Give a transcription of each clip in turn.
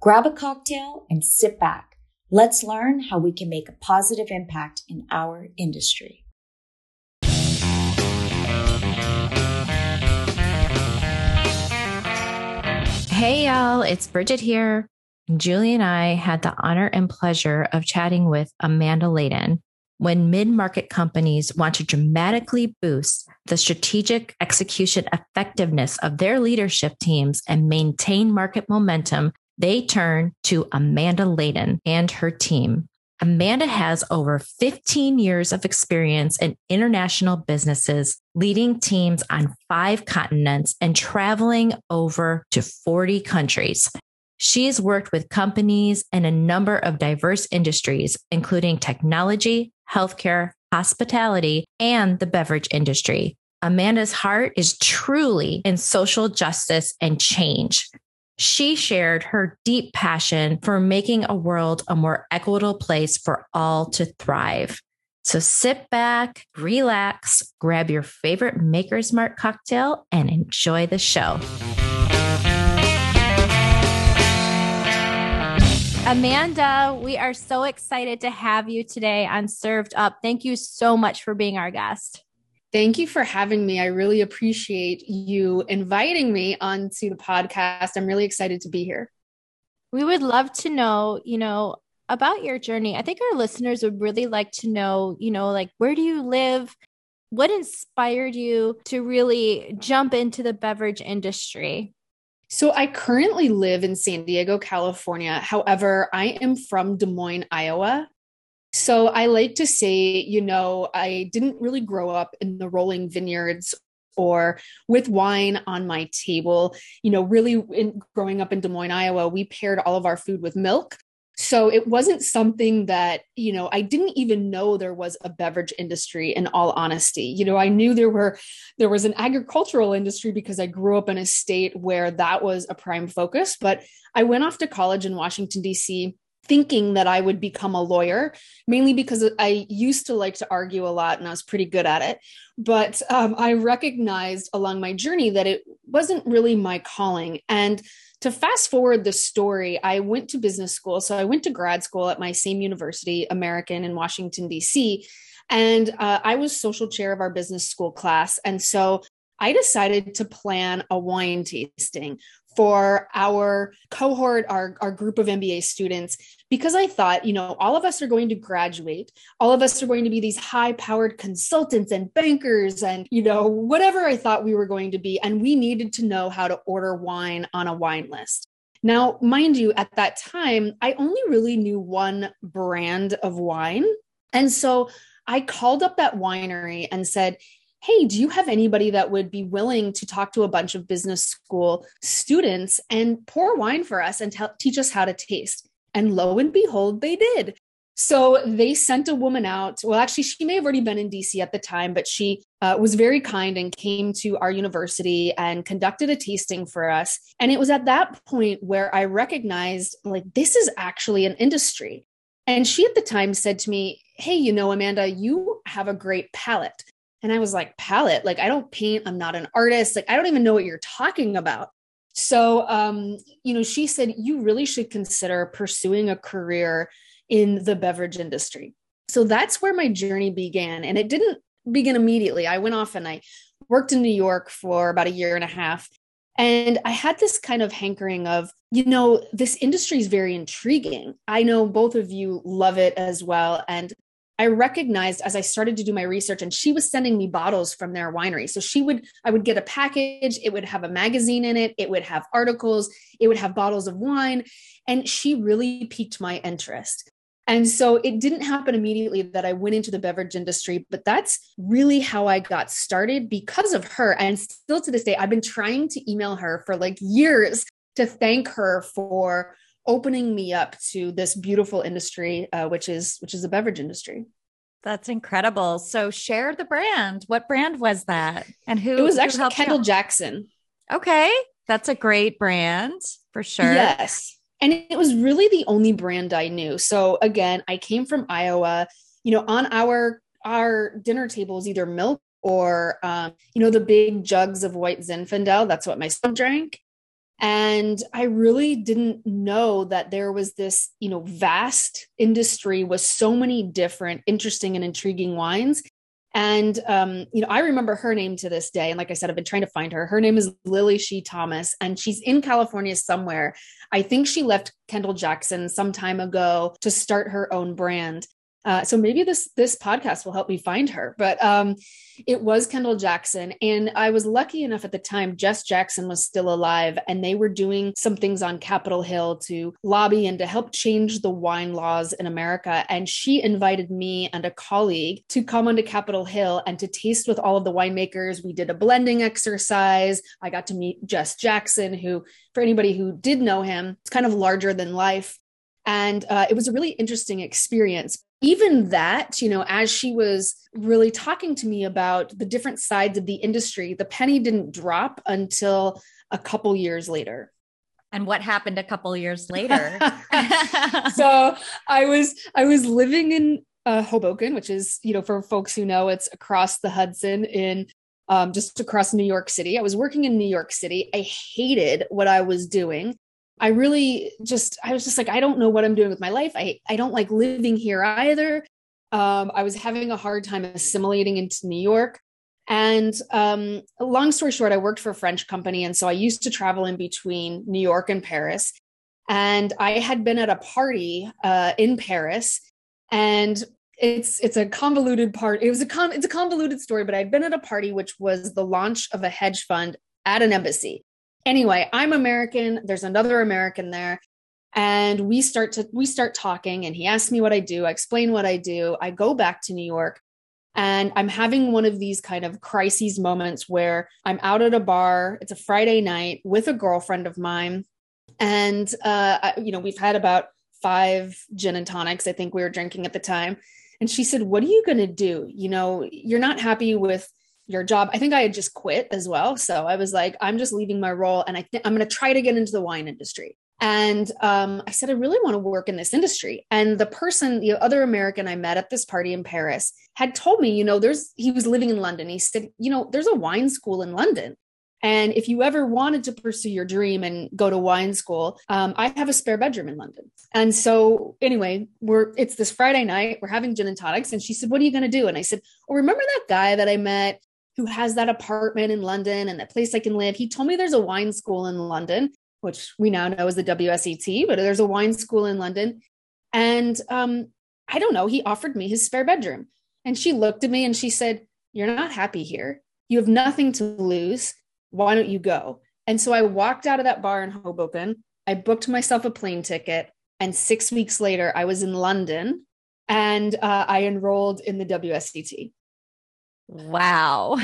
Grab a cocktail and sit back. Let's learn how we can make a positive impact in our industry. Hey, y'all, it's Bridget here. Julie and I had the honor and pleasure of chatting with Amanda Layden, when mid market companies want to dramatically boost the strategic execution effectiveness of their leadership teams and maintain market momentum, they turn to Amanda Layden and her team. Amanda has over 15 years of experience in international businesses, leading teams on five continents and traveling over to 40 countries. She's worked with companies in a number of diverse industries, including technology, healthcare, hospitality, and the beverage industry. Amanda's heart is truly in social justice and change. She shared her deep passion for making a world a more equitable place for all to thrive. So sit back, relax, grab your favorite Maker's Mark cocktail, and enjoy the show. Amanda, we are so excited to have you today on Served Up. Thank you so much for being our guest. Thank you for having me. I really appreciate you inviting me onto the podcast. I'm really excited to be here. We would love to know, you know, about your journey. I think our listeners would really like to know, you know, like where do you live? What inspired you to really jump into the beverage industry? So I currently live in San Diego, California. However, I am from Des Moines, Iowa. So I like to say, you know, I didn't really grow up in the rolling vineyards or with wine on my table. You know, really in, growing up in Des Moines, Iowa, we paired all of our food with milk. So it wasn't something that, you know, I didn't even know there was a beverage industry in all honesty. You know, I knew there were there was an agricultural industry because I grew up in a state where that was a prime focus, but I went off to college in Washington DC thinking that I would become a lawyer, mainly because I used to like to argue a lot and I was pretty good at it. But um, I recognized along my journey that it wasn't really my calling. And to fast forward the story, I went to business school. So I went to grad school at my same university, American in Washington, D.C. And uh, I was social chair of our business school class. And so I decided to plan a wine tasting for our cohort, our, our group of MBA students, because I thought, you know, all of us are going to graduate. All of us are going to be these high powered consultants and bankers and, you know, whatever I thought we were going to be. And we needed to know how to order wine on a wine list. Now, mind you, at that time, I only really knew one brand of wine. And so I called up that winery and said, hey, do you have anybody that would be willing to talk to a bunch of business school students and pour wine for us and teach us how to taste? And lo and behold, they did. So they sent a woman out. Well, actually, she may have already been in DC at the time, but she uh, was very kind and came to our university and conducted a tasting for us. And it was at that point where I recognized, like, this is actually an industry. And she at the time said to me, Hey, you know, Amanda, you have a great palate. And I was like, palette, like I don't paint, I'm not an artist, like I don't even know what you're talking about. So, um, you know, she said, you really should consider pursuing a career in the beverage industry. So that's where my journey began. And it didn't begin immediately. I went off and I worked in New York for about a year and a half. And I had this kind of hankering of, you know, this industry is very intriguing. I know both of you love it as well. And I recognized as I started to do my research, and she was sending me bottles from their winery. So she would, I would get a package, it would have a magazine in it, it would have articles, it would have bottles of wine. And she really piqued my interest. And so it didn't happen immediately that I went into the beverage industry, but that's really how I got started because of her. And still to this day, I've been trying to email her for like years to thank her for opening me up to this beautiful industry, uh, which is which is the beverage industry. That's incredible. So share the brand. What brand was that? And who? It was actually Kendall Jackson. Okay. That's a great brand for sure. Yes. And it was really the only brand I knew. So again, I came from Iowa. You know, on our our dinner table is either milk or um, you know, the big jugs of white Zinfandel. That's what my son drank. And I really didn't know that there was this, you know, vast industry with so many different interesting and intriguing wines. And um, you know, I remember her name to this day. And like I said, I've been trying to find her. Her name is Lily She Thomas, and she's in California somewhere. I think she left Kendall Jackson some time ago to start her own brand. Uh, so maybe this this podcast will help me find her. But um, it was Kendall Jackson, and I was lucky enough at the time. Jess Jackson was still alive, and they were doing some things on Capitol Hill to lobby and to help change the wine laws in America. And she invited me and a colleague to come onto Capitol Hill and to taste with all of the winemakers. We did a blending exercise. I got to meet Jess Jackson, who, for anybody who did know him, it's kind of larger than life. And uh, it was a really interesting experience even that, you know, as she was really talking to me about the different sides of the industry, the penny didn't drop until a couple years later. And what happened a couple years later? so I was I was living in uh, Hoboken, which is you know for folks who know it's across the Hudson in um, just across New York City. I was working in New York City. I hated what I was doing. I really just, I was just like, I don't know what I'm doing with my life. I, I don't like living here either. Um, I was having a hard time assimilating into New York. And um, long story short, I worked for a French company. And so I used to travel in between New York and Paris. And I had been at a party uh, in Paris. And it's it's a convoluted part. It was a con, it's a convoluted story, but I'd been at a party which was the launch of a hedge fund at an embassy anyway i'm american. There's another american there. And we start to we start talking and he asks me what i do. I explain what i do. I go back to new york and i'm having one of these kind of crises moments where i'm out at a bar. It's a friday night with a girlfriend of mine. And uh you know we've had about five gin and tonics i think we were drinking at the time. And she said what are you going to do? You know you're not happy with your job. I think I had just quit as well. So I was like, I'm just leaving my role and I think I'm going to try to get into the wine industry. And um, I said, I really want to work in this industry. And the person, the other American I met at this party in Paris, had told me, you know, there's, he was living in London. He said, you know, there's a wine school in London. And if you ever wanted to pursue your dream and go to wine school, um, I have a spare bedroom in London. And so, anyway, we're it's this Friday night. We're having gin and tonics, and she said, "What are you going to do?" And I said, "Oh, remember that guy that I met who has that apartment in London and that place I can live. He told me there's a wine school in London, which we now know is the WSET, but there's a wine school in London. And um, I don't know, he offered me his spare bedroom. And she looked at me and she said, You're not happy here. You have nothing to lose. Why don't you go? And so I walked out of that bar in Hoboken. I booked myself a plane ticket. And six weeks later, I was in London and uh, I enrolled in the WSET. Wow.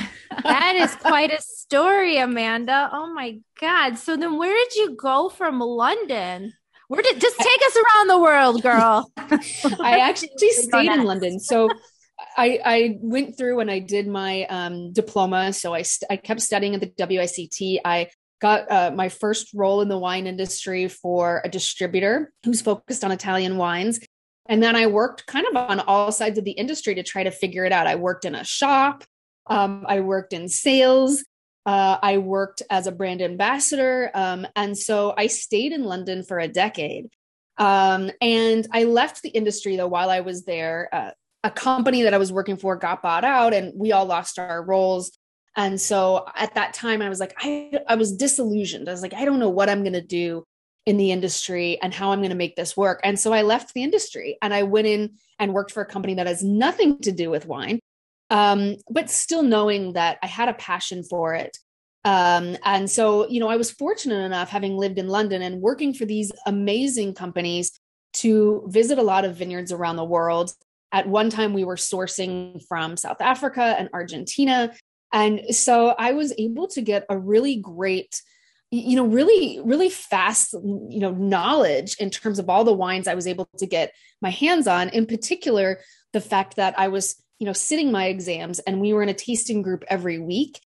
that is quite a story, Amanda. Oh my God. So then where did you go from London? Where did just take us around the world, girl? I actually stayed in London. So I, I went through and I did my um, diploma. So I, st- I kept studying at the WSET. I got uh, my first role in the wine industry for a distributor who's focused on Italian wines. And then I worked kind of on all sides of the industry to try to figure it out. I worked in a shop, um, I worked in sales, uh, I worked as a brand ambassador. Um, and so I stayed in London for a decade. Um, and I left the industry though while I was there. Uh, a company that I was working for got bought out and we all lost our roles. And so at that time, I was like, I, I was disillusioned. I was like, I don't know what I'm going to do in the industry and how I'm going to make this work. And so I left the industry and I went in and worked for a company that has nothing to do with wine, um, but still knowing that I had a passion for it. Um, and so, you know, I was fortunate enough having lived in London and working for these amazing companies to visit a lot of vineyards around the world. At one time, we were sourcing from South Africa and Argentina. And so I was able to get a really great you know really really fast you know knowledge in terms of all the wines i was able to get my hands on. In particular the fact that i was you know sitting my exams and we were in a tasting group every week.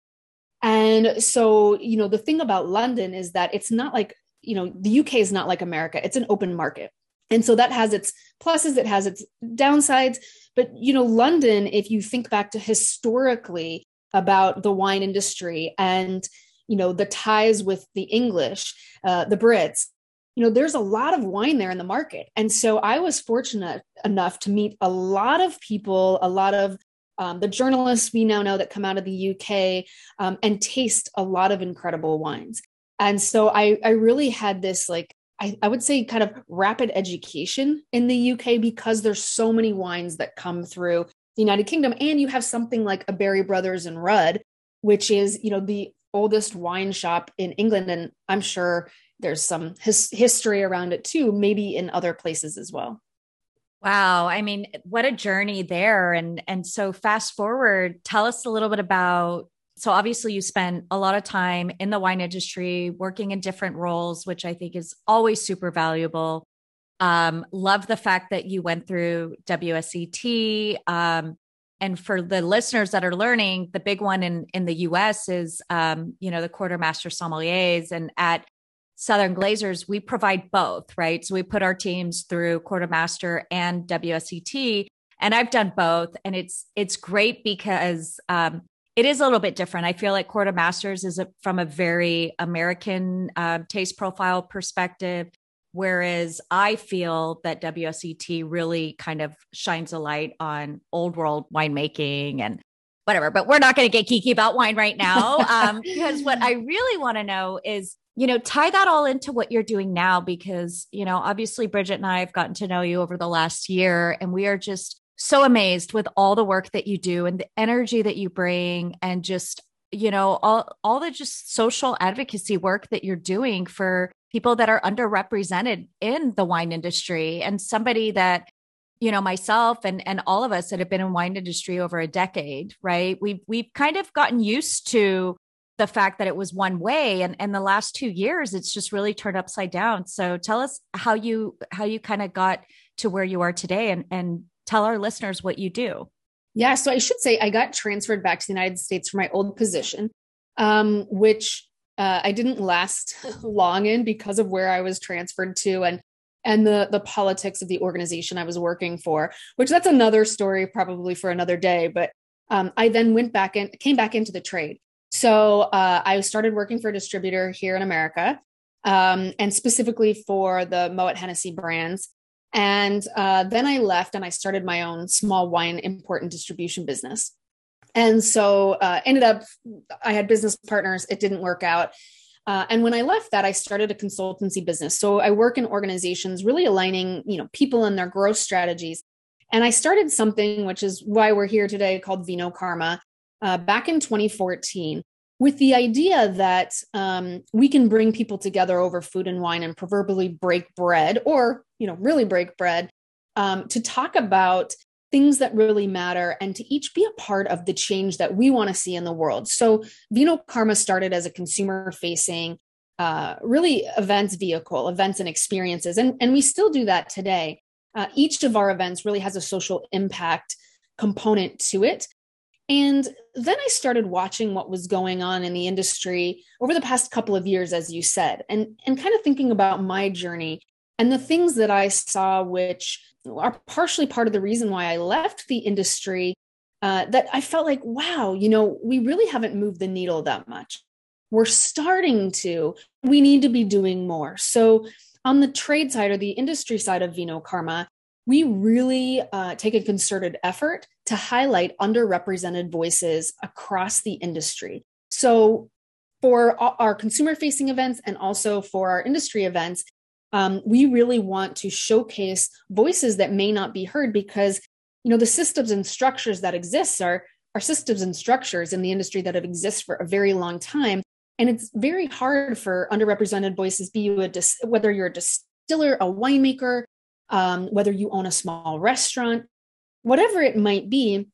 And so you know the thing about london is that it's not like you know the uk is not like america. It's an open market. And so that has its pluses it has its downsides. But you know london if you think back to historically about the wine industry and you know the ties with the english uh, the brits you know there's a lot of wine there in the market. And so i was fortunate enough to meet a lot of people a lot of um, the journalists we now know that come out of the uk um, and taste a lot of incredible wines. And so i i really had this like I, I would say kind of rapid education in the uk because there's so many wines that come through the united kingdom. And you have something like a berry brothers and rudd which is you know the oldest wine shop in England. And I'm sure there's some his- history around it too, maybe in other places as well. Wow. I mean, what a journey there. And and so fast forward, tell us a little bit about so obviously you spent a lot of time in the wine industry working in different roles, which I think is always super valuable. Um, love the fact that you went through WSET. Um, and for the listeners that are learning, the big one in in the U.S. is, um, you know, the Court of Master Sommeliers, and at Southern Glazers, we provide both, right? So we put our teams through Court of Master and WSET, and I've done both, and it's it's great because um, it is a little bit different. I feel like Court of Masters is a, from a very American uh, taste profile perspective. Whereas I feel that WSET really kind of shines a light on old world winemaking and whatever. But we're not going to get geeky about wine right now um, because what I really want to know is, you know, tie that all into what you're doing now because, you know, obviously Bridget and I have gotten to know you over the last year and we are just so amazed with all the work that you do and the energy that you bring and just you know all all the just social advocacy work that you're doing for people that are underrepresented in the wine industry and somebody that you know myself and and all of us that have been in wine industry over a decade right? We've we've kind of gotten used to the fact that it was one way and and the last 2 years it's just really turned upside down. So tell us how you how you kind of got to where you are today and and tell our listeners what you do. Yeah so i should say i got transferred back to the united states for my old position um, which uh, I didn't last long in because of where I was transferred to and and the the politics of the organization I was working for, which that's another story probably for another day. But um, I then went back and came back into the trade. So uh, I started working for a distributor here in America, um, and specifically for the Moet Hennessy brands. And uh, then I left and I started my own small wine import and distribution business and so uh, ended up i had business partners it didn't work out. Uh, and when i left that i started a consultancy business. So i work in organizations really aligning you know people and their growth strategies. And i started something which is why we're here today called vino karma uh, back in 2014 with the idea that um, we can bring people together over food and wine and proverbially break bread or you know really break bread um, to talk about things that really matter and to each be a part of the change that we want to see in the world. So, Vino Karma started as a consumer facing, uh, really events vehicle, events and experiences. And, and we still do that today. Uh, each of our events really has a social impact component to it. And then I started watching what was going on in the industry over the past couple of years, as you said, and, and kind of thinking about my journey and the things that I saw, which are partially part of the reason why I left the industry, uh, that I felt like, wow, you know, we really haven't moved the needle that much. We're starting to, we need to be doing more. So, on the trade side or the industry side of Vino Karma, we really uh, take a concerted effort to highlight underrepresented voices across the industry. So, for our consumer facing events and also for our industry events, um, we really want to showcase voices that may not be heard because you know the systems and structures that exist are are systems and structures in the industry that have existed for a very long time. And it's very hard for underrepresented voices be you a dis- whether you're a distiller a winemaker um, whether you own a small restaurant whatever it might be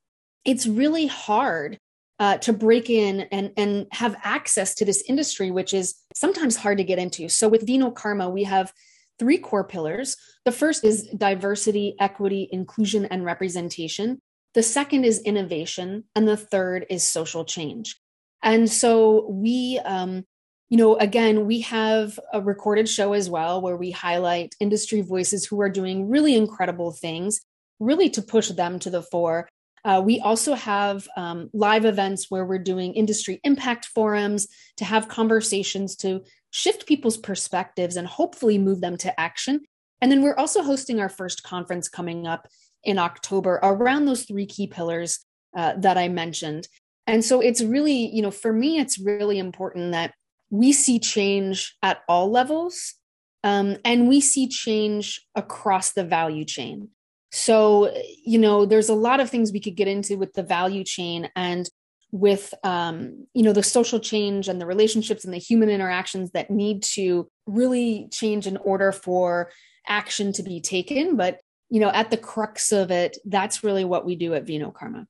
it's really hard uh, to break in and, and have access to this industry, which is sometimes hard to get into. So with Vino Karma, we have three core pillars. The first is diversity, equity, inclusion, and representation. The second is innovation. And the third is social change. And so we, um, you know, again, we have a recorded show as well where we highlight industry voices who are doing really incredible things, really to push them to the fore. Uh, we also have um, live events where we're doing industry impact forums to have conversations to shift people's perspectives and hopefully move them to action. And then we're also hosting our first conference coming up in October around those three key pillars uh, that I mentioned. And so it's really, you know, for me, it's really important that we see change at all levels um, and we see change across the value chain. So, you know, there's a lot of things we could get into with the value chain and with, um, you know, the social change and the relationships and the human interactions that need to really change in order for action to be taken. But, you know, at the crux of it, that's really what we do at Vino Karma.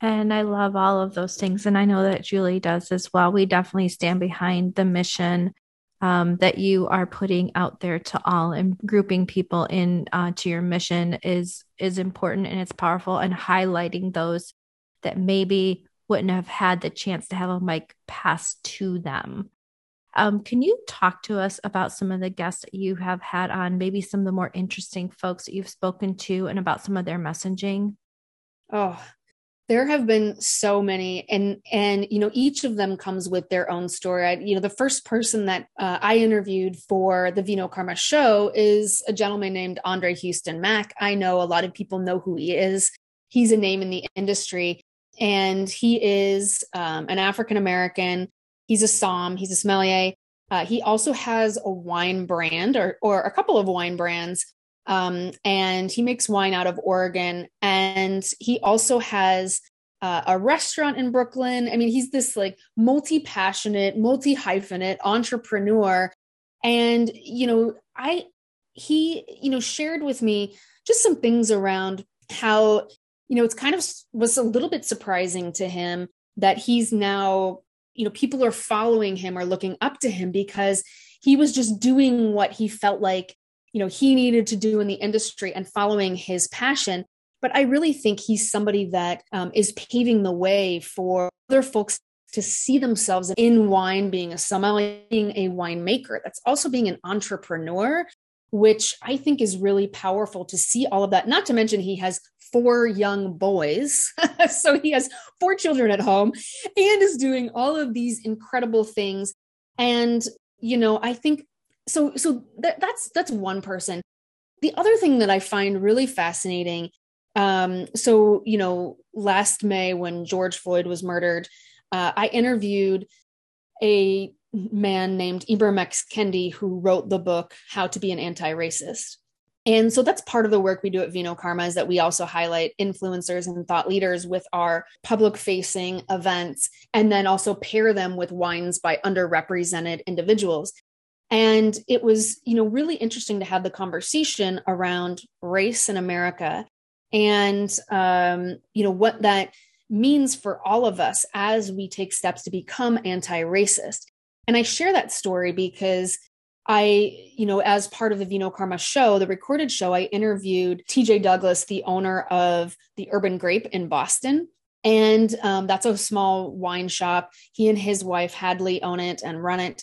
And I love all of those things. And I know that Julie does as well. We definitely stand behind the mission um, that you are putting out there to all and grouping people in uh, to your mission is is important and it's powerful and highlighting those that maybe wouldn't have had the chance to have a mic passed to them. Um, can you talk to us about some of the guests that you have had on, maybe some of the more interesting folks that you've spoken to, and about some of their messaging? Oh, there have been so many and and you know each of them comes with their own story. I, you know the first person that uh, i interviewed for the vino karma show is a gentleman named andre hueston mack. I know a lot of people know who he is. He's a name in the industry and he is um, an african american. He's a som he's a sommelier. Uh, he also has a wine brand or, or a couple of wine brands um, and he makes wine out of Oregon. And he also has uh, a restaurant in Brooklyn. I mean, he's this like multi passionate, multi hyphenate entrepreneur. And, you know, I, he, you know, shared with me just some things around how, you know, it's kind of was a little bit surprising to him that he's now, you know, people are following him or looking up to him because he was just doing what he felt like you know he needed to do in the industry and following his passion. But i really think he's somebody that um, is paving the way for other folks to see themselves in wine being a sommelier being a winemaker that's also being an entrepreneur which i think is really powerful to see all of that. Not to mention he has four young boys so he has four children at home and is doing all of these incredible things. And you know i think so so that, that's that's one person. The other thing that i find really fascinating um so you know last may when george floyd was murdered uh, i interviewed a man named ibram x. Kendi who wrote the book how to be an anti-racist. And so that's part of the work we do at Vino Karma is that we also highlight influencers and thought leaders with our public facing events and then also pair them with wines by underrepresented individuals. And it was, you know, really interesting to have the conversation around race in America and, um, you know, what that means for all of us as we take steps to become anti racist. And I share that story because I, you know, as part of the Vino Karma show, the recorded show, I interviewed TJ Douglas, the owner of the Urban Grape in Boston. And um, that's a small wine shop. He and his wife, Hadley, own it and run it.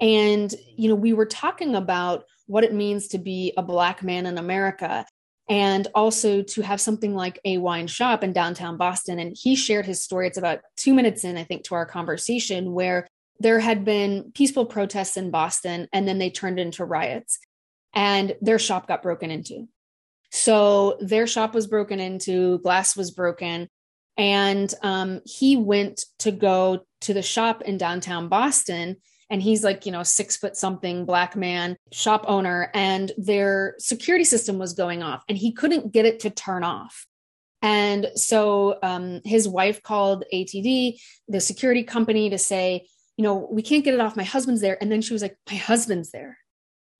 And, you know, we were talking about what it means to be a Black man in America and also to have something like a wine shop in downtown Boston. And he shared his story. It's about two minutes in, I think, to our conversation, where there had been peaceful protests in Boston and then they turned into riots and their shop got broken into. So their shop was broken into, glass was broken. And um, he went to go to the shop in downtown Boston and he's like you know six foot something black man shop owner and their security system was going off and he couldn't get it to turn off. And so um, his wife called ADT the security company to say you know we can't get it off. My husband's there. And then she was like my husband's there.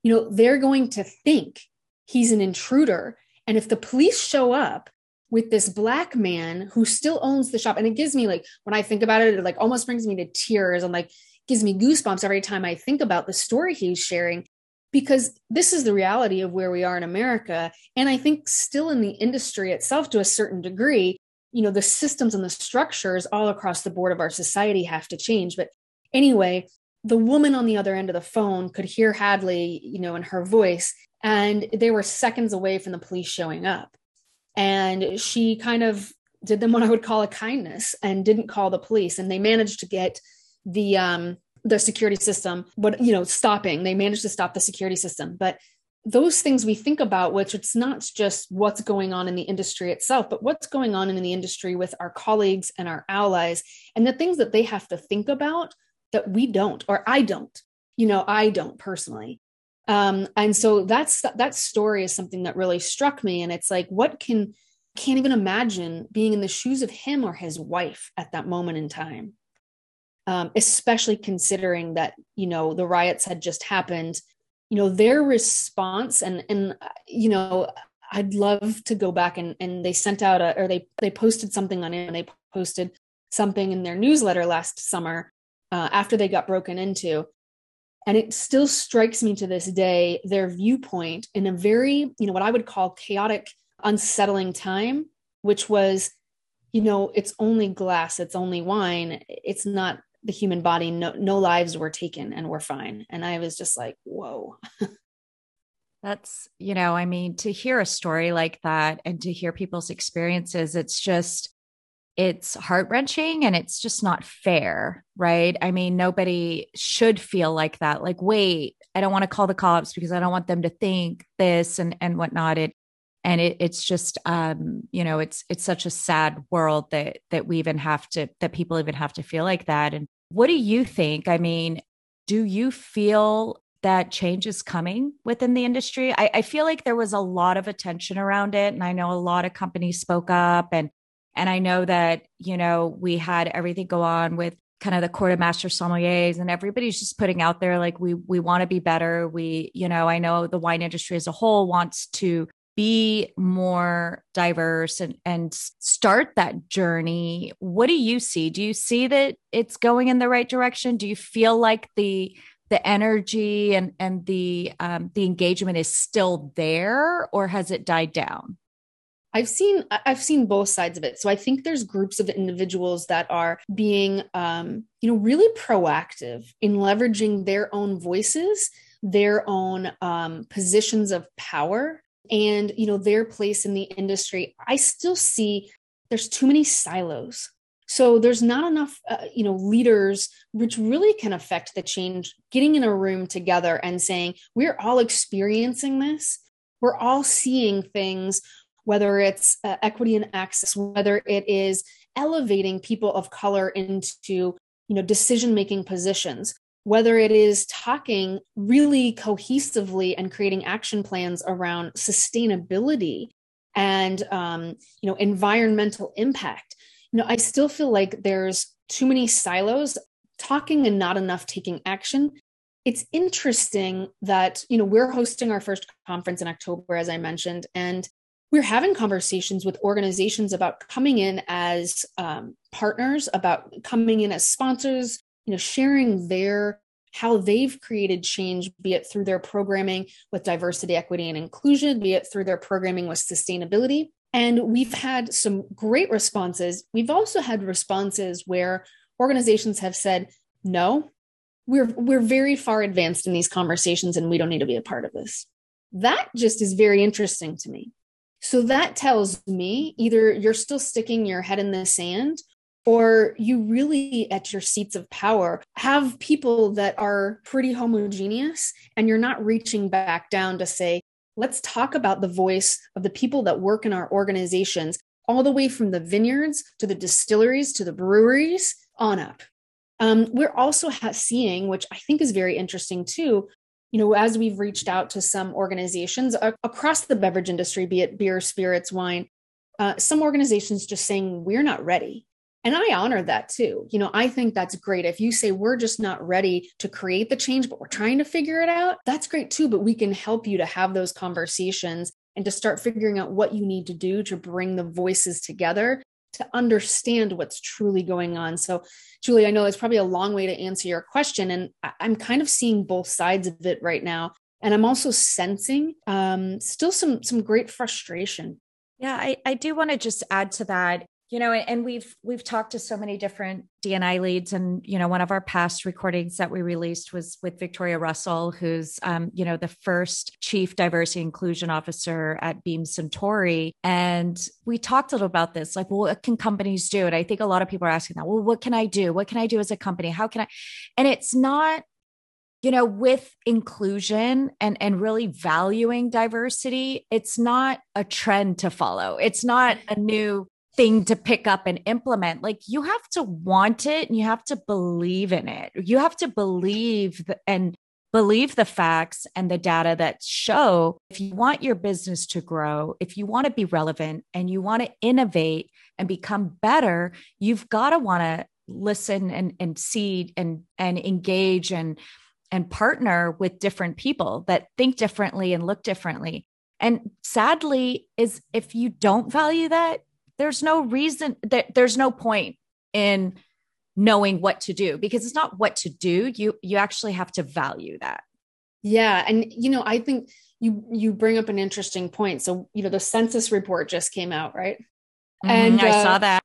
You know they're going to think he's an intruder. And if the police show up with this black man who still owns the shop. And it gives me like, when I think about it, it like almost brings me to tears. I'm like gives me goosebumps every time I think about the story he's sharing, because this is the reality of where we are in America. And I think still in the industry itself to a certain degree, you know, the systems and the structures all across the board of our society have to change. But anyway, the woman on the other end of the phone could hear Hadley, you know, in her voice, and they were seconds away from the police showing up. And she kind of did them what I would call a kindness and didn't call the police. And they managed to get the um the security system, but you know, stopping. They managed to stop the security system. But those things we think about, which it's not just what's going on in the industry itself, but what's going on in the industry with our colleagues and our allies, and the things that they have to think about that we don't, or I don't. You know, I don't personally. Um, and so that's that story is something that really struck me. And it's like, what can can't even imagine being in the shoes of him or his wife at that moment in time. Um, especially considering that you know the riots had just happened you know their response and and you know i'd love to go back and and they sent out a or they they posted something on it and they posted something in their newsletter last summer uh, after they got broken into. And it still strikes me to this day their viewpoint in a very you know what i would call chaotic unsettling time which was you know it's only glass it's only wine it's not the human body no no lives were taken and we're fine and i was just like whoa that's you know i mean to hear a story like that and to hear people's experiences it's just it's heart wrenching and it's just not fair, right? I mean, nobody should feel like that. Like, wait, I don't want to call the cops because I don't want them to think this and and whatnot. It and it, it's just um you know it's it's such a sad world that that we even have to that people even have to feel like that and what do you think i mean do you feel that change is coming within the industry I, I feel like there was a lot of attention around it and i know a lot of companies spoke up and and I know that, you know, we had everything go on with kind of the court of master sommeliers and everybody's just putting out there like we we want to be better. We, you know, I know the wine industry as a whole wants to be more diverse and and start that journey. What do you see? Do you see that it's going in the right direction? Do you feel like the the energy and and the um, the engagement is still there, or has it died down? I've seen I've seen both sides of it. So I think there's groups of individuals that are being um, you know really proactive in leveraging their own voices, their own um, positions of power, and you know their place in the industry. I still see there's too many silos. So there's not enough uh, you know leaders which really can affect the change. Getting in a room together and saying we're all experiencing this. We're all seeing things whether it's uh, equity and access, whether it is elevating people of color into you know decision making positions whether it is talking really cohesively and creating action plans around sustainability and um, you know environmental impact. You know i still feel like there's too many silos. Talking and not enough taking action. It's interesting that you know we're hosting our first conference in october as i mentioned and we're having conversations with organizations about coming in as um, partners, about coming in as sponsors, you know, sharing their how they've created change, be it through their programming with diversity, equity, and inclusion, be it through their programming with sustainability. And we've had some great responses. We've also had responses where organizations have said, no, we're we're very far advanced in these conversations and we don't need to be a part of this. That just is very interesting to me so that tells me either you're still sticking your head in the sand or you really at your seats of power have people that are pretty homogeneous and you're not reaching back down to say let's talk about the voice of the people that work in our organizations all the way from the vineyards to the distilleries to the breweries on up um, we're also ha- seeing which i think is very interesting too you know, as we've reached out to some organizations across the beverage industry, be it beer, spirits, wine, uh, some organizations just saying we're not ready. And I honor that too. You know, I think that's great. If you say we're just not ready to create the change, but we're trying to figure it out, that's great too. But we can help you to have those conversations and to start figuring out what you need to do to bring the voices together to understand what's truly going on. So, Julie, I know it's probably a long way to answer your question, and I'm kind of seeing both sides of it right now. And I'm also sensing um, still some some great frustration. Yeah, I, I do want to just add to that you know and we've we've talked to so many different dni leads and you know one of our past recordings that we released was with victoria russell who's um, you know the first chief diversity inclusion officer at beam suntory and we talked a little about this like well what can companies do? And i think a lot of people are asking that well what can i do? What can i do as a company? How can i and it's not you know with inclusion and and really valuing diversity it's not a trend to follow. It's not a new thing to pick up and implement. Like you have to want it and you have to believe in it. You have to believe and believe the facts and the data that show if you want your business to grow, if you want to be relevant and you want to innovate and become better, you've got to want to listen and and see and and engage and and partner with different people that think differently and look differently. And sadly is if you don't value that, there's no reason that there's no point in knowing what to do because it's not what to do. You you actually have to value that. Yeah. And you know i think you you bring up an interesting point. So you know the census report just came out right? Mm-hmm, and i uh, saw that.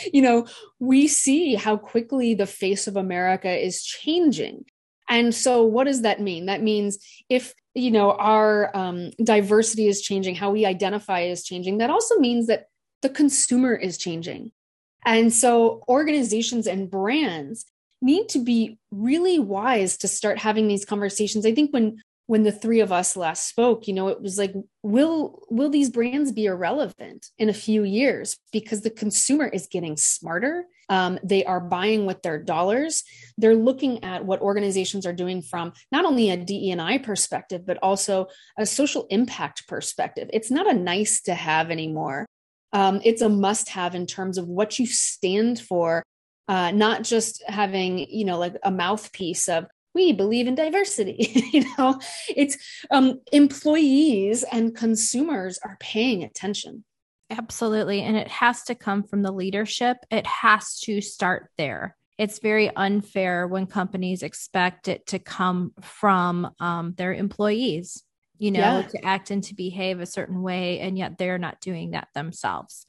you know we see how quickly the face of america is changing and so what does that mean? That means if you know our um, diversity is changing how we identify is changing that also means that the consumer is changing. And so organizations and brands need to be really wise to start having these conversations. I think when when the three of us last spoke you know it was like will will these brands be irrelevant in a few years because the consumer is getting smarter um, they are buying with their dollars. They're looking at what organizations are doing from not only a DE&I perspective but also a social impact perspective. It's not a nice to have anymore. Um, it's a must have in terms of what you stand for uh, not just having you know like a mouthpiece of we believe in diversity you know? It's um, employees and consumers are paying attention absolutely and it has to come from the leadership it has to start there it's very unfair when companies expect it to come from um, their employees you know yeah. to act and to behave a certain way and yet they're not doing that themselves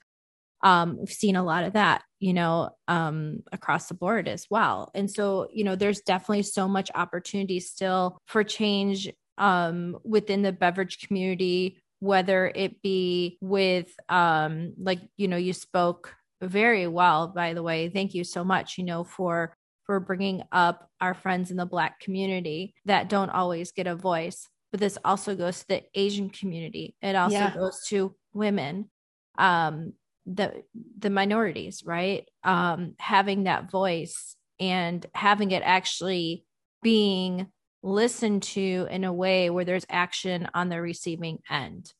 um, we've seen a lot of that, you know, um, across the board as well. And so, you know, there's definitely so much opportunity still for change um, within the beverage community, whether it be with, um, like, you know, you spoke very well, by the way. Thank you so much, you know, for for bringing up our friends in the black community that don't always get a voice but this also goes to the asian community it also yeah. goes to women um, the the minorities right um having that voice and having it actually being listened to in a way where there's action on the receiving end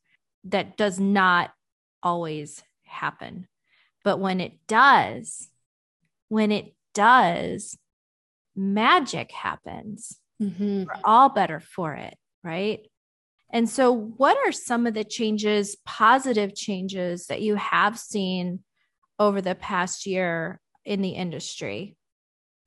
that does not always happen but when it does when it does magic happens mm-hmm. we're all better for it right and so, what are some of the changes, positive changes that you have seen over the past year in the industry?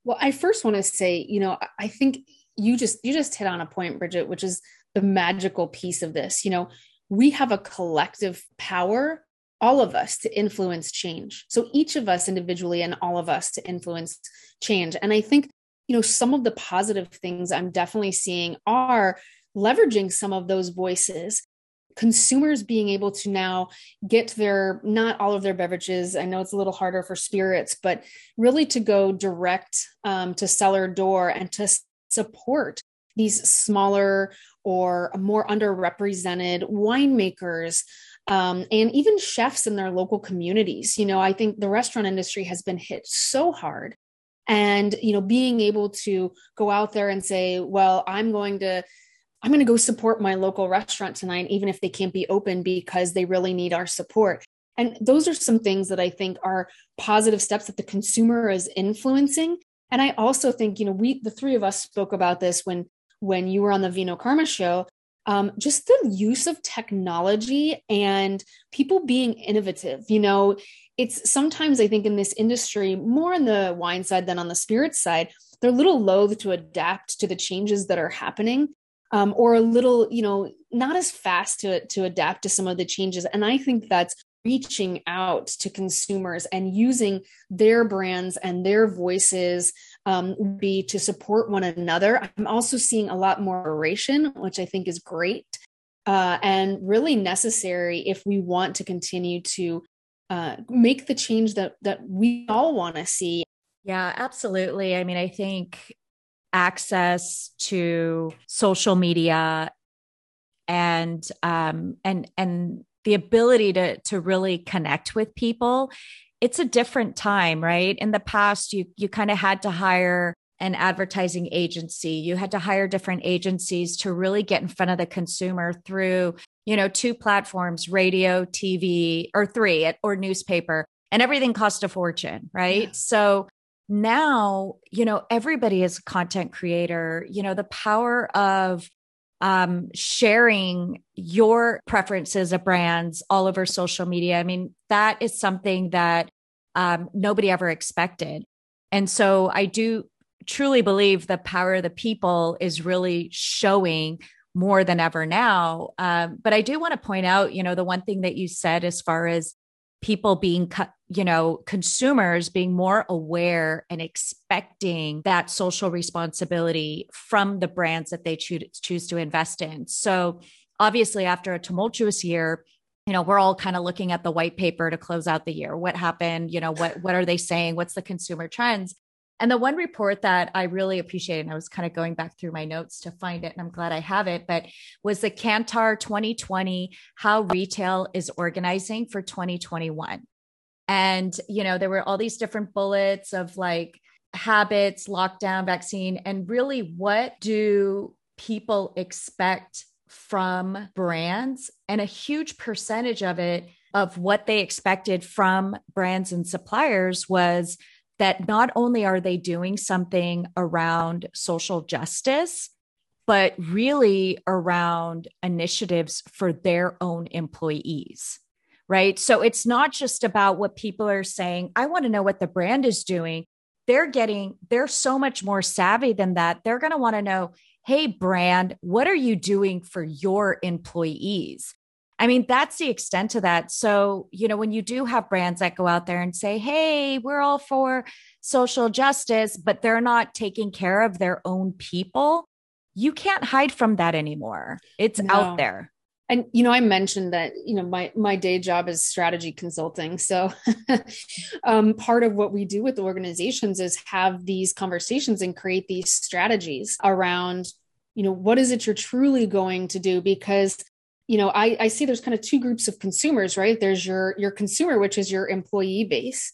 Well, I first want to say, you know, I think you just you just hit on a point, Bridget, which is the magical piece of this. You know, we have a collective power, all of us, to influence change. So each of us individually and all of us to influence change. And I think, you know, some of the positive things I'm definitely seeing are leveraging some of those voices consumers being able to now get their not all of their beverages i know it's a little harder for spirits but really to go direct um, to cellar door and to support these smaller or more underrepresented winemakers um, and even chefs in their local communities you know i think the restaurant industry has been hit so hard and you know being able to go out there and say well i'm going to I'm going to go support my local restaurant tonight, even if they can't be open because they really need our support. And those are some things that I think are positive steps that the consumer is influencing. And I also think, you know, we, the three of us spoke about this when, when you were on the Vino Karma show. um, just the use of technology and people being innovative. You know, it's sometimes I think in this industry, more on the wine side than on the spirit side, they're a little loath to adapt to the changes that are happening. Um, or a little, you know, not as fast to to adapt to some of the changes. And I think that's reaching out to consumers and using their brands and their voices um, be to support one another. I'm also seeing a lot more oration, which I think is great uh, and really necessary if we want to continue to uh, make the change that that we all want to see. Yeah, absolutely. I mean, I think access to social media and um, and and the ability to to really connect with people it's a different time right? In the past you you kind of had to hire an advertising agency. You had to hire different agencies to really get in front of the consumer through you know two platforms radio tv or three or newspaper and everything cost a fortune right? Yeah. so now you know everybody is a content creator. You know the power of um, sharing your preferences of brands all over social media. I mean, that is something that um, nobody ever expected. And so I do truly believe the power of the people is really showing more than ever now. Um, but I do want to point out, you know, the one thing that you said as far as people being you know consumers being more aware and expecting that social responsibility from the brands that they choose choose to invest in. So obviously after a tumultuous year you know we're all kind of looking at the white paper to close out the year. What happened? You know what what are they saying? What's the consumer trends? And the one report that I really appreciated, and I was kind of going back through my notes to find it, and I'm glad I have it, but was the Kantar 2020 How Retail is Organizing for 2021. And, you know, there were all these different bullets of like habits, lockdown, vaccine, and really what do people expect from brands? And a huge percentage of it, of what they expected from brands and suppliers was that not only are they doing something around social justice, but really around initiatives for their own employees. Right. So it's not just about what people are saying. I want to know what the brand is doing. They're getting, they're so much more savvy than that. They're going to want to know, hey, brand, what are you doing for your employees? I mean, that's the extent of that. So, you know, when you do have brands that go out there and say, hey, we're all for social justice, but they're not taking care of their own people, you can't hide from that anymore. It's no. out there. And you know, I mentioned that you know my my day job is strategy consulting. So, um, part of what we do with organizations is have these conversations and create these strategies around you know what is it you're truly going to do? Because you know I, I see there's kind of two groups of consumers right? There's your your consumer which is your employee base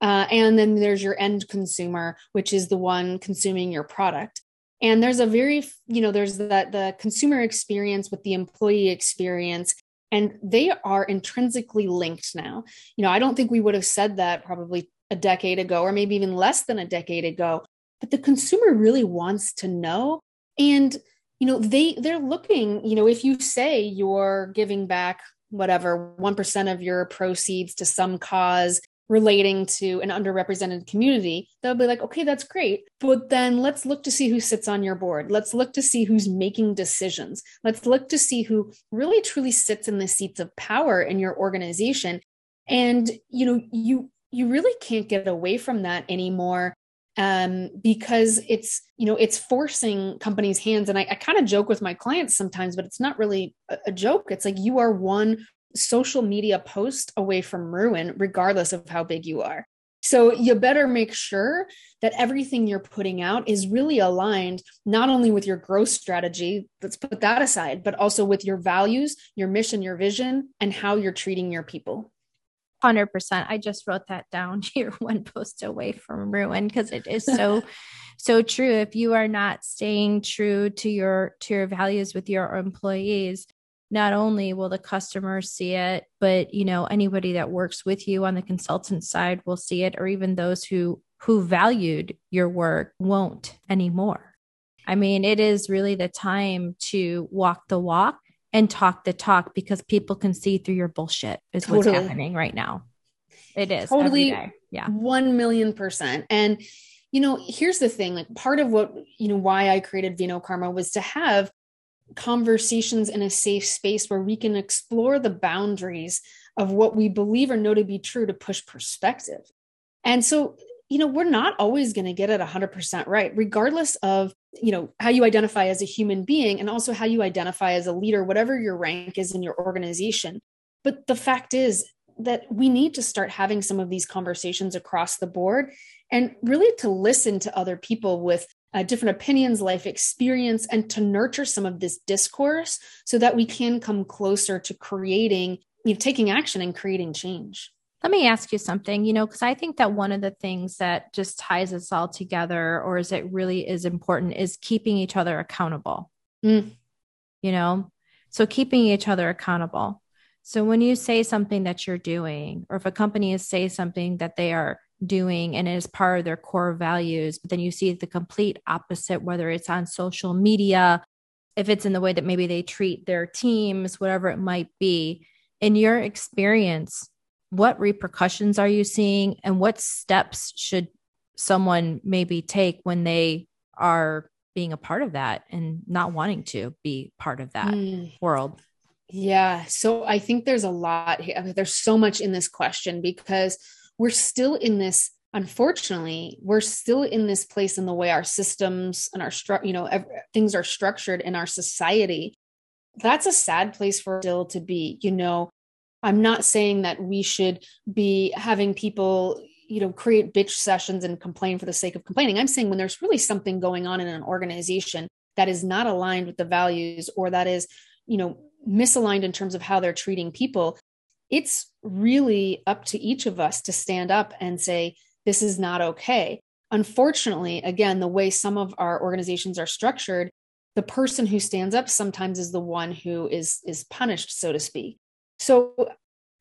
uh, and then there's your end consumer which is the one consuming your product and there's a very you know there's that the consumer experience with the employee experience and they are intrinsically linked now. You know i don't think we would have said that probably a decade ago or maybe even less than a decade ago but the consumer really wants to know. And you know they they're looking you know if you say you're giving back whatever 1% of your proceeds to some cause relating to an underrepresented community they'll be like okay that's great but then let's look to see who sits on your board let's look to see who's making decisions let's look to see who really truly sits in the seats of power in your organization and you know you you really can't get away from that anymore um, because it's you know it's forcing companies' hands. And I, I kind of joke with my clients sometimes, but it's not really a, a joke. It's like you are one social media post away from ruin, regardless of how big you are. So you better make sure that everything you're putting out is really aligned not only with your growth strategy, let's put that aside, but also with your values, your mission, your vision, and how you're treating your people. 100%. I just wrote that down. You're one post away from ruin because it is so so true. If you are not staying true to your to your values with your employees, not only will the customers see it, but you know anybody that works with you on the consultant side will see it or even those who who valued your work won't anymore. I mean, it is really the time to walk the walk and talk the talk because people can see through your bullshit is totally. what's happening right now. It is totally. Yeah. 1 million percent. And, you know, here's the thing like part of what, you know, why I created Vino Karma was to have conversations in a safe space where we can explore the boundaries of what we believe or know to be true to push perspective. And so, you know, we're not always going to get it 100% right, regardless of, you know, how you identify as a human being and also how you identify as a leader, whatever your rank is in your organization. But the fact is that we need to start having some of these conversations across the board and really to listen to other people with uh, different opinions, life experience, and to nurture some of this discourse so that we can come closer to creating, you know, taking action and creating change. Let me ask you something, you know, because I think that one of the things that just ties us all together, or is it really is important, is keeping each other accountable. Mm. You know, so keeping each other accountable. So when you say something that you're doing, or if a company is say something that they are doing and it is part of their core values but then you see the complete opposite whether it's on social media if it's in the way that maybe they treat their teams whatever it might be in your experience what repercussions are you seeing and what steps should someone maybe take when they are being a part of that and not wanting to be part of that mm. world yeah so i think there's a lot there's so much in this question because we're still in this unfortunately we're still in this place in the way our systems and our stru- you know ev- things are structured in our society. That's a sad place for still to be you know? I'm not saying that we should be having people you know create bitch sessions and complain for the sake of complaining. I'm saying when there's really something going on in an organization that is not aligned with the values or that is you know misaligned in terms of how they're treating people it's really up to each of us to stand up and say, this is not okay. Unfortunately, again, the way some of our organizations are structured, the person who stands up sometimes is the one who is is punished so to speak so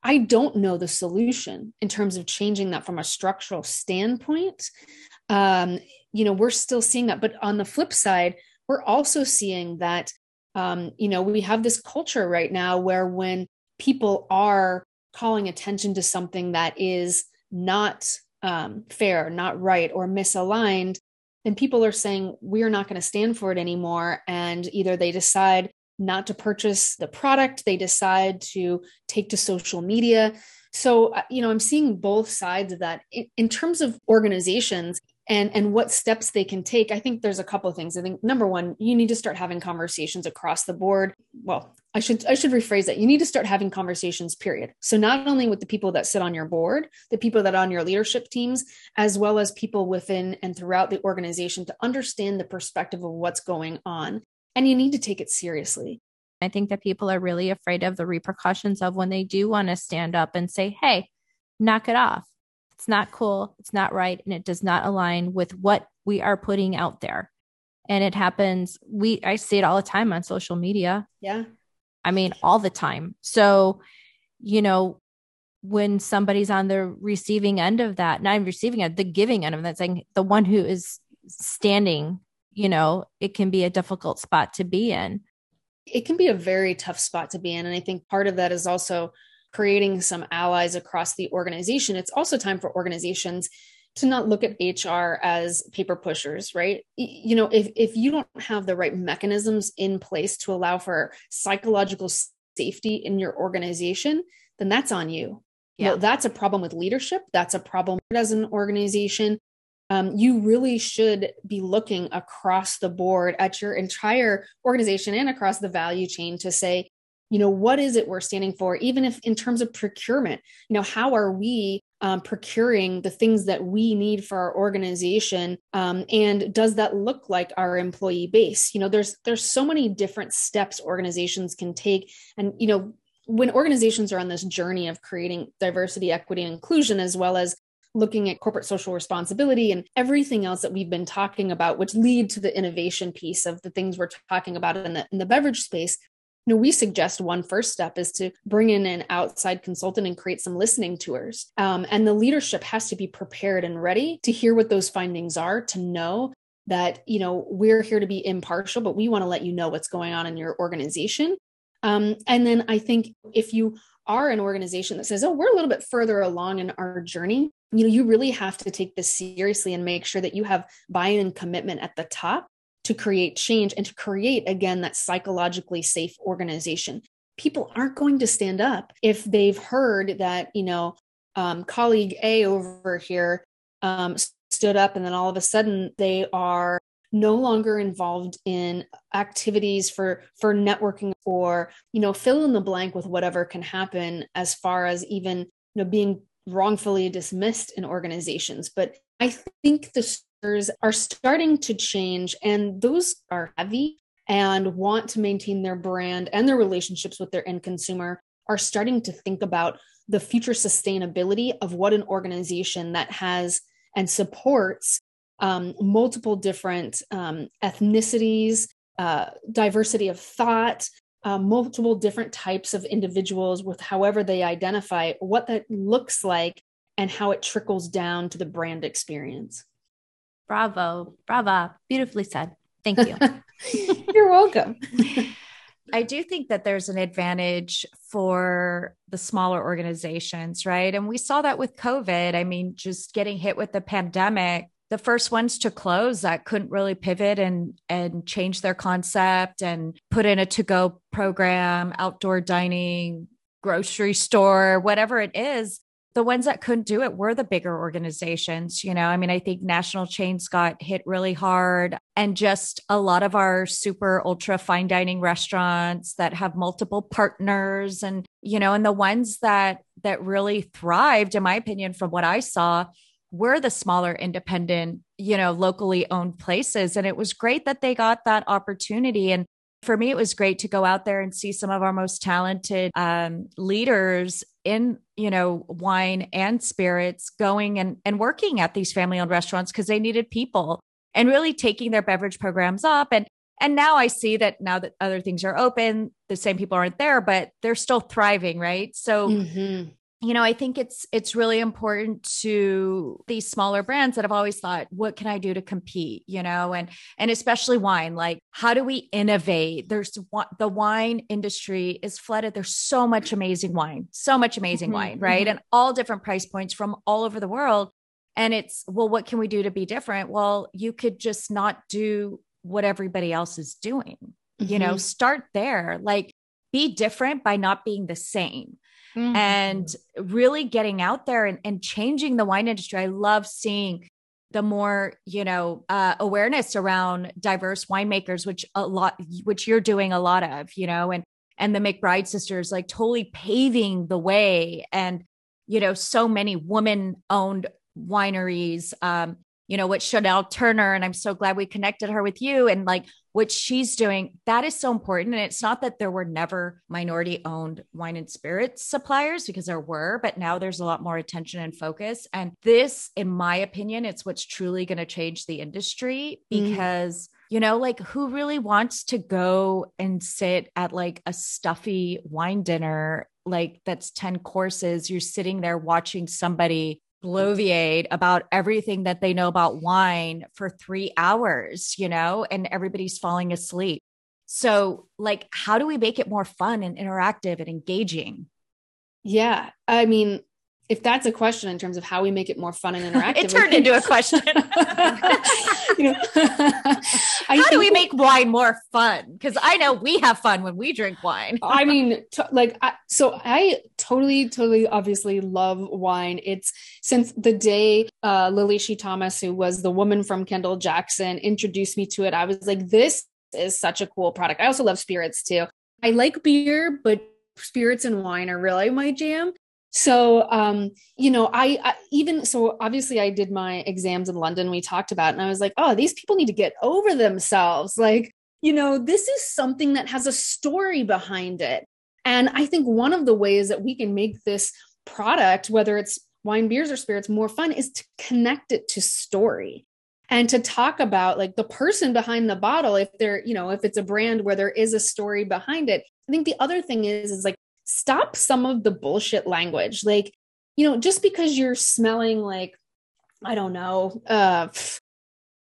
i don't know the solution in terms of changing that from a structural standpoint um, you know we're still seeing that but on the flip side we're also seeing that um, you know we have this culture right now where when people are calling attention to something that is not um, fair, not right, or misaligned, then people are saying, we're not going to stand for it anymore. And either they decide not to purchase the product, they decide to take to social media. So, uh, you know, I'm seeing both sides of that. In, in terms of organizations, and and what steps they can take i think there's a couple of things i think number one you need to start having conversations across the board well i should i should rephrase that you need to start having conversations period so not only with the people that sit on your board the people that are on your leadership teams as well as people within and throughout the organization to understand the perspective of what's going on and you need to take it seriously i think that people are really afraid of the repercussions of when they do want to stand up and say hey knock it off it's not cool. It's not right. And it does not align with what we are putting out there. And it happens. We, I see it all the time on social media. Yeah. I mean, all the time. So, you know, when somebody's on the receiving end of that, not receiving it, the giving end of that, saying the one who is standing, you know, it can be a difficult spot to be in. It can be a very tough spot to be in. And I think part of that is also creating some allies across the organization, it's also time for organizations to not look at HR as paper pushers, right? You know, if, if you don't have the right mechanisms in place to allow for psychological safety in your organization, then that's on you. Yeah. You know, that's a problem with leadership. That's a problem as an organization. Um, you really should be looking across the board at your entire organization and across the value chain to say, you know what is it we're standing for even if in terms of procurement you know how are we um, procuring the things that we need for our organization um, and does that look like our employee base? You know there's there's so many different steps organizations can take. And you know when organizations are on this journey of creating diversity equity and inclusion as well as looking at corporate social responsibility and everything else that we've been talking about which lead to the innovation piece of the things we're talking about in the in the beverage space you know, we suggest one first step is to bring in an outside consultant and create some listening tours. Um, and the leadership has to be prepared and ready to hear what those findings are, to know that you know we're here to be impartial but we want to let you know what's going on in your organization um, and then i think if you are an organization that says oh we're a little bit further along in our journey you know you really have to take this seriously and make sure that you have buy-in and commitment at the top to create change and to create again that psychologically safe organization. People aren't going to stand up if they've heard that you know um, colleague a over here um, stood up and then all of a sudden they are no longer involved in activities for for networking or you know fill in the blank with whatever can happen as far as even you know being wrongfully dismissed in organizations. But i think the are starting to change and those are heavy and want to maintain their brand and their relationships with their end consumer are starting to think about the future sustainability of what an organization that has and supports um, multiple different um, ethnicities, uh, diversity of thought, uh, multiple different types of individuals with however they identify, what that looks like, and how it trickles down to the brand experience. Bravo, brava, beautifully said. Thank you. You're welcome. I do think that there's an advantage for the smaller organizations, right? And we saw that with COVID. I mean, just getting hit with the pandemic, the first ones to close that couldn't really pivot and and change their concept and put in a to-go program, outdoor dining, grocery store, whatever it is, the ones that couldn't do it were the bigger organizations. You know, I mean, I think national chains got hit really hard, and just a lot of our super ultra fine dining restaurants that have multiple partners, and you know, and the ones that that really thrived, in my opinion, from what I saw, were the smaller independent, you know, locally owned places. And it was great that they got that opportunity. And for me, it was great to go out there and see some of our most talented um, leaders in you know wine and spirits going and, and working at these family owned restaurants because they needed people and really taking their beverage programs up. And and now i see that now that other things are open the same people aren't there but they're still thriving right? So mm-hmm you know i think it's it's really important to these smaller brands that have always thought what can i do to compete? you know and and especially wine like how do we innovate? There's the wine industry is flooded. There's so much amazing wine so much amazing mm-hmm, wine right? mm-hmm. and all different price points from all over the world. And it's well what can we do to be different? Well you could just not do what everybody else is doing mm-hmm. you know? Mm-hmm. start there. Like be different by not being the same mm-hmm. and really getting out there and, and changing the wine industry. I love seeing the more you know uh, awareness around diverse winemakers which a lot which you're doing a lot of you know and and the mcbride sisters like totally paving the way and you know so many woman owned wineries um you know what chanel turner and i'm so glad we connected her with you and like what she's doing, that is so important. And it's not that there were never minority owned wine and spirits suppliers because there were, but now there's a lot more attention and focus. And this, in my opinion, it's what's truly going to change the industry mm. because. Mm. You know, like who really wants to go and sit at like a stuffy wine dinner, like that's 10 courses? You're sitting there watching somebody bloviate about everything that they know about wine for three hours, you know, and everybody's falling asleep. So, like, how do we make it more fun and interactive and engaging? Yeah. I mean, if that's a question in terms of how we make it more fun and interactive, it turned into a question. you know, how do we make wine more fun? Because I know we have fun when we drink wine. I mean, t- like, I, so I totally, totally, obviously love wine. It's since the day uh, Lily She Thomas, who was the woman from Kendall Jackson, introduced me to it. I was like, this is such a cool product. I also love spirits too. I like beer, but spirits and wine are really my jam so um you know I, I, even so obviously i did my exams in london we talked about and i was like oh these people need to get over themselves. Like you know this is something that has a story behind it. And i think one of the ways that we can make this product whether it's wine beers or spirits more fun is to connect it to story and to talk about like the person behind the bottle if they're you know if it's a brand where there is a story behind it. I think the other thing is is like stop some of the bullshit language. Like, you know, just because you're smelling like, I don't know, uh,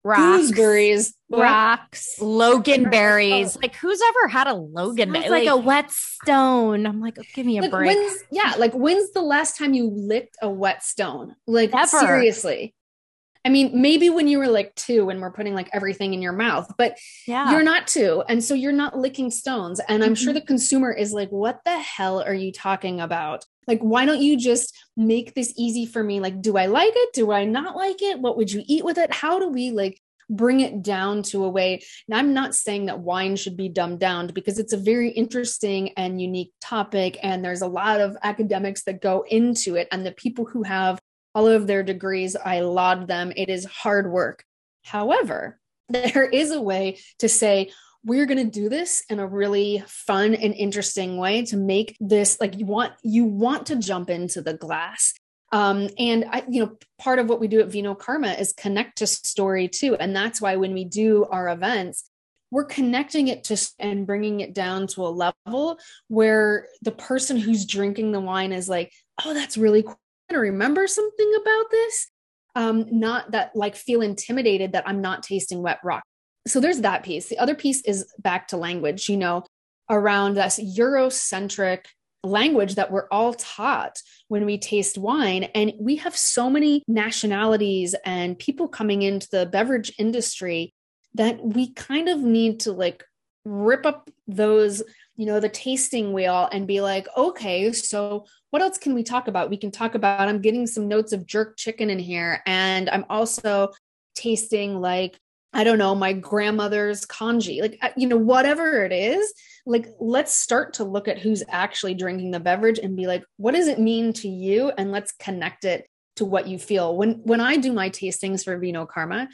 rocks, gooseberries, rocks, Logan berries. Like who's ever had a Logan? It's like, like, a wet stone. I'm like, oh, give me a like break. Yeah, like when's the last time you licked a wet stone? Like Never. seriously. I mean, maybe when you were like two and we're putting like everything in your mouth, but yeah. you're not two. And so you're not licking stones. And I'm mm-hmm. sure the consumer is like, what the hell are you talking about? Like, why don't you just make this easy for me? Like, do I like it? Do I not like it? What would you eat with it? How do we like bring it down to a way? And I'm not saying that wine should be dumbed down because it's a very interesting and unique topic. And there's a lot of academics that go into it. And the people who have all of their degrees, I laud them. It is hard work. However, there is a way to say, we're going to do this in a really fun and interesting way to make this like you want you want to jump into the glass um, and I, you know, part of what we do at Vino Karma is connect to story too, and that's why when we do our events, we're connecting it to and bringing it down to a level where the person who's drinking the wine is like, "Oh, that's really cool to remember something about this um not that like feel intimidated that i'm not tasting wet rock. So there's that piece. The other piece is back to language you know around this eurocentric language that we're all taught when we taste wine. And we have so many nationalities and people coming into the beverage industry that we kind of need to like rip up those you know the tasting wheel and be like okay so what else can we talk about? We can talk about I'm getting some notes of jerk chicken in here. And I'm also tasting like, I don't know, my grandmother's congee, like, uh, you know, whatever it is, like, let's start to look at who's actually drinking the beverage and be like, what does it mean to you? And let's connect it to what you feel. When, when I do my tastings for Vino Karma,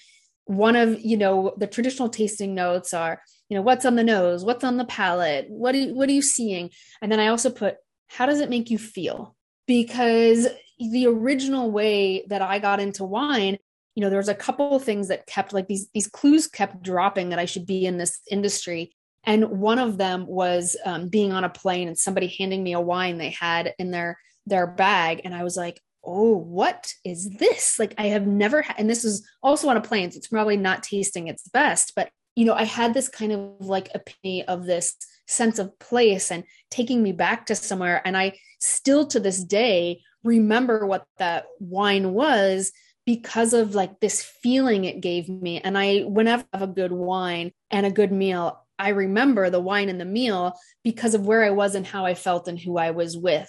one of, you know, the traditional tasting notes are, you know, what's on the nose, what's on the palate, what, do you, what are you seeing? And then I also put how does it make you feel? Because the original way that I got into wine, you know, there was a couple of things that kept like these these clues kept dropping that I should be in this industry. And one of them was um, being on a plane and somebody handing me a wine they had in their their bag, and I was like, "Oh, what is this?" Like I have never and this is also on a plane. So it's probably not tasting its best, but you know, I had this kind of like epiphany of this sense of place and taking me back to somewhere. And I still to this day remember what that wine was because of like this feeling it gave me. And I, whenever I have a good wine and a good meal, I remember the wine and the meal because of where I was and how I felt and who I was with.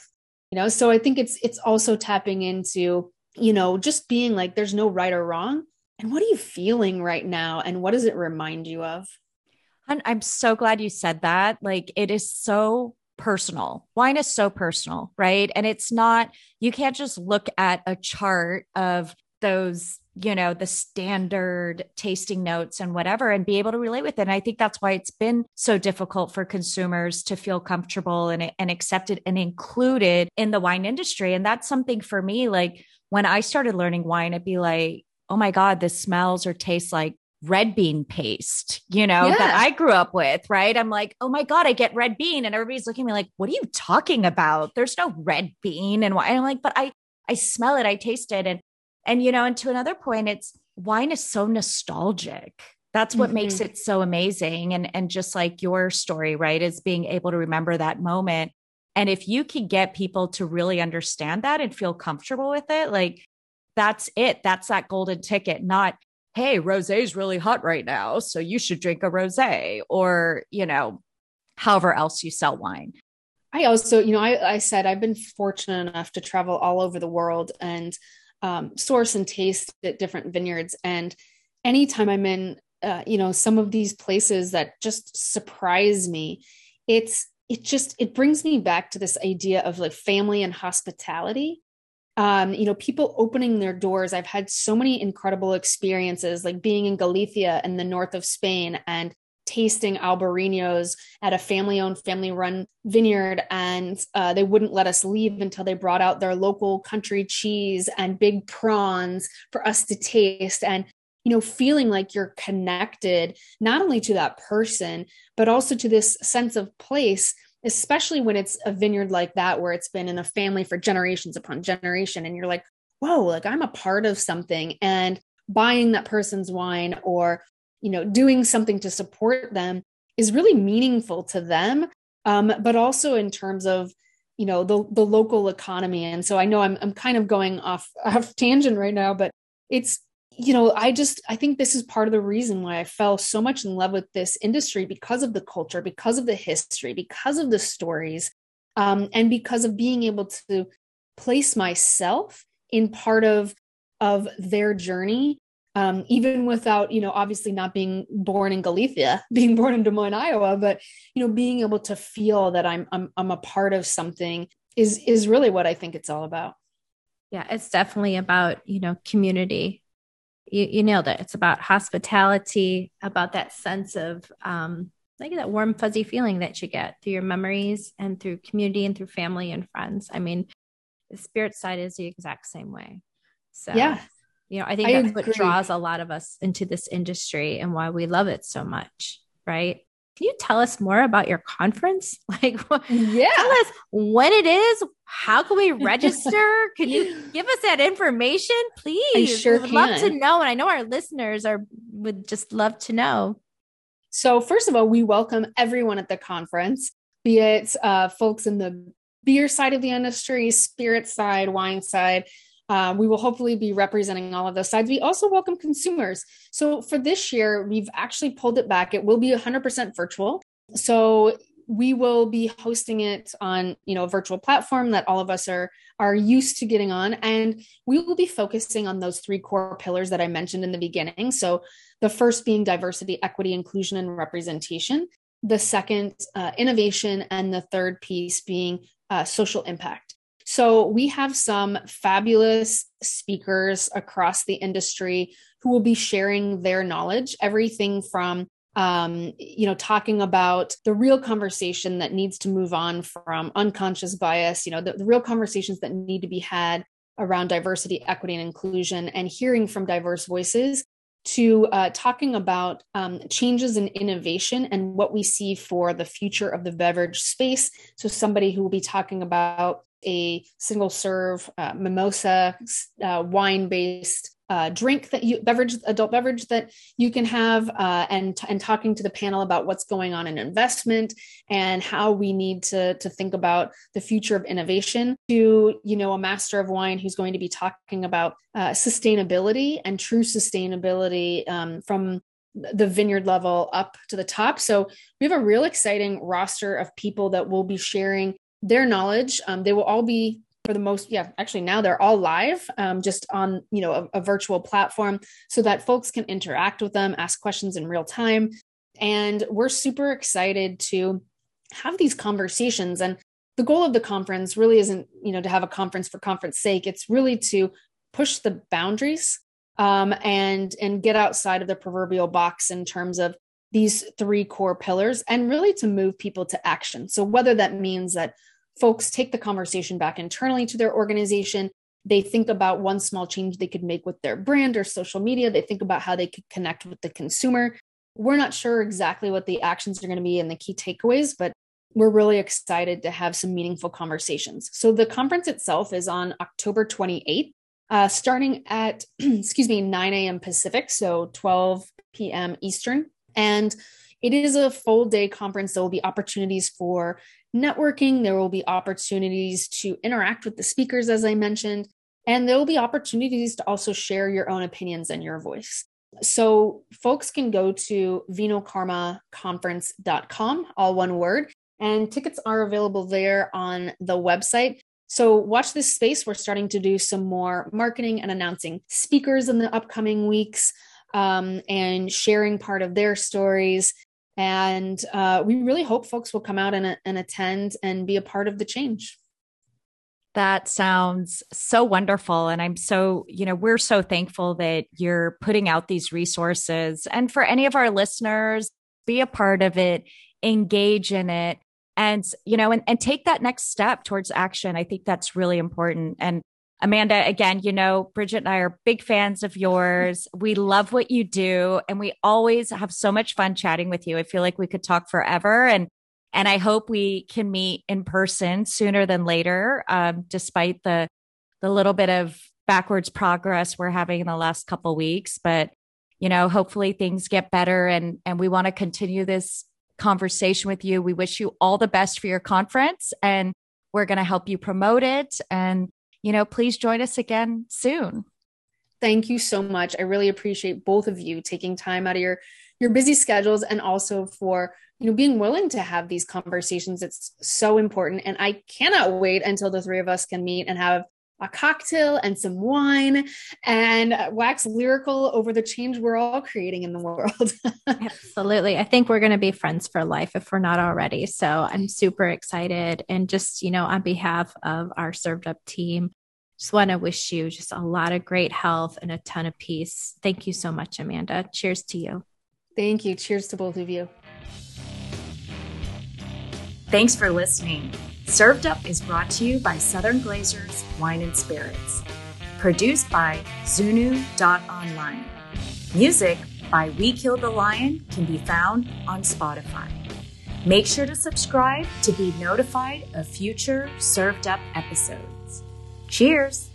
You know, so I think it's it's also tapping into, you know, just being like there's no right or wrong. And what are you feeling right now? And what does it remind you of? I'm so glad you said that. Like it is so personal. Wine is so personal, right? And it's not, you can't just look at a chart of those, you know, the standard tasting notes and whatever and be able to relate with it. And I think that's why it's been so difficult for consumers to feel comfortable and, and accepted and included in the wine industry. And that's something for me, like when I started learning wine, it'd be like, oh my God, this smells or tastes like red bean paste, you know, yeah. that I grew up with, right? I'm like, oh my God, I get red bean. And everybody's looking at me like, what are you talking about? There's no red bean. And why? And I'm like, but I, I smell it, I taste it. And, and, you know, and to another point, it's wine is so nostalgic. That's what mm-hmm. makes it so amazing. And, and just like your story, right, is being able to remember that moment. And if you can get people to really understand that and feel comfortable with it, like that's it. That's that golden ticket, not hey, rose is really hot right now. So you should drink a rose or, you know, however else you sell wine. I also, you know, I, I said I've been fortunate enough to travel all over the world and um, source and taste at different vineyards. And anytime I'm in, uh, you know, some of these places that just surprise me, it's, it just, it brings me back to this idea of like family and hospitality um, you know, people opening their doors. I've had so many incredible experiences, like being in Galicia in the north of Spain and tasting albariños at a family-owned, family-run vineyard, and uh, they wouldn't let us leave until they brought out their local country cheese and big prawns for us to taste. And you know, feeling like you're connected not only to that person, but also to this sense of place especially when it's a vineyard like that where it's been in a family for generations upon generation and you're like whoa like i'm a part of something and buying that person's wine or you know doing something to support them is really meaningful to them. Um, but also in terms of you know the the local economy. And so i know i'm i'm kind of going off off tangent right now but it's you know i just i think this is part of the reason why i fell so much in love with this industry because of the culture because of the history because of the stories um, and because of being able to place myself in part of of their journey um, even without you know obviously not being born in galicia being born in des moines iowa but you know being able to feel that i'm i'm, I'm a part of something is is really what i think it's all about. Yeah it's definitely about you know community you, you nailed it. It's about hospitality about that sense of um like that warm fuzzy feeling that you get through your memories and through community and through family and friends. I mean the spirit side is the exact same way. So yeah. you know i think I that's agree. what draws a lot of us into this industry and why we love it so much right can you tell us more about your conference? Like yeah. tell us when it is. How can we register? Can you give us that information please? I sure would love to know and i know our listeners are would just love to know. So first of all we welcome everyone at the conference be it uh, folks in the beer side of the industry spirit side wine side um, we will hopefully be representing all of those sides. We also welcome consumers. So for this year, we've actually pulled it back. It will be 100% virtual. So we will be hosting it on you know a virtual platform that all of us are are used to getting on and we will be focusing on those three core pillars that i mentioned in the beginning so the first being diversity equity inclusion and representation the second uh, innovation and the third piece being uh, social impact so we have some fabulous speakers across the industry who will be sharing their knowledge, everything from um, you know, talking about the real conversation that needs to move on from unconscious bias, you know, the, the real conversations that need to be had around diversity, equity, and inclusion, and hearing from diverse voices to uh, talking about um, changes in innovation and what we see for the future of the beverage space. So, somebody who will be talking about a single serve uh, mimosa uh, wine based uh, drink that you beverage adult beverage that you can have uh, and and talking to the panel about what's going on in investment and how we need to to think about the future of innovation to you know a master of wine who's going to be talking about uh, sustainability and true sustainability um, from the vineyard level up to the top. So we have a real exciting roster of people that will be sharing their knowledge. Um, they will all be for the most yeah actually now they're all live um, just on you know a, a, virtual platform so that folks can interact with them ask questions in real time and we're super excited to have these conversations and the goal of the conference really isn't you know to have a conference for conference sake it's really to push the boundaries um, and and get outside of the proverbial box in terms of these three core pillars and really to move people to action. So, whether that means that folks take the conversation back internally to their organization, they think about one small change they could make with their brand or social media, they think about how they could connect with the consumer. We're not sure exactly what the actions are going to be and the key takeaways, but we're really excited to have some meaningful conversations. So, the conference itself is on October 28th. Uh, starting at excuse me 9 a.m pacific so 12 p.m eastern and it is a full day conference. There will be opportunities for networking, there will be opportunities to interact with the speakers, as I mentioned, and there will be opportunities to also share your own opinions and your voice. So, folks can go to vinokarmaconference.com, all one word, and tickets are available there on the website. So, watch this space. We're starting to do some more marketing and announcing speakers in the upcoming weeks um, and sharing part of their stories. And uh, we really hope folks will come out and, and attend and be a part of the change. That sounds so wonderful. And I'm so, you know, we're so thankful that you're putting out these resources. And for any of our listeners, be a part of it, engage in it, and, you know, and, and take that next step towards action. I think that's really important. And Amanda, again, you know, Bridget and I are big fans of yours. We love what you do and we always have so much fun chatting with you. I feel like we could talk forever and and I hope we can meet in person sooner than later, um, despite the the little bit of backwards progress we're having in the last couple weeks, but you know, hopefully things get better and and we want to continue this conversation with you. We wish you all the best for your conference and we're going to help you promote it and you know, please join us again soon. Thank you so much. I really appreciate both of you taking time out of your your busy schedules and also for you know being willing to have these conversations it's so important and i cannot wait until the three of us can meet and have a cocktail and some wine and wax lyrical over the change we're all creating in the world. Absolutely. I think we're going to be friends for life if we're not already. So I'm super excited. And just, you know, on behalf of our served up team, just want to wish you just a lot of great health and a ton of peace. Thank you so much, Amanda. Cheers to you. Thank you. Cheers to both of you. Thanks for listening. Served Up is brought to you by Southern Glazers Wine and Spirits. Produced by Zunu.online. Music by We Killed the Lion can be found on Spotify. Make sure to subscribe to be notified of future Served Up episodes. Cheers!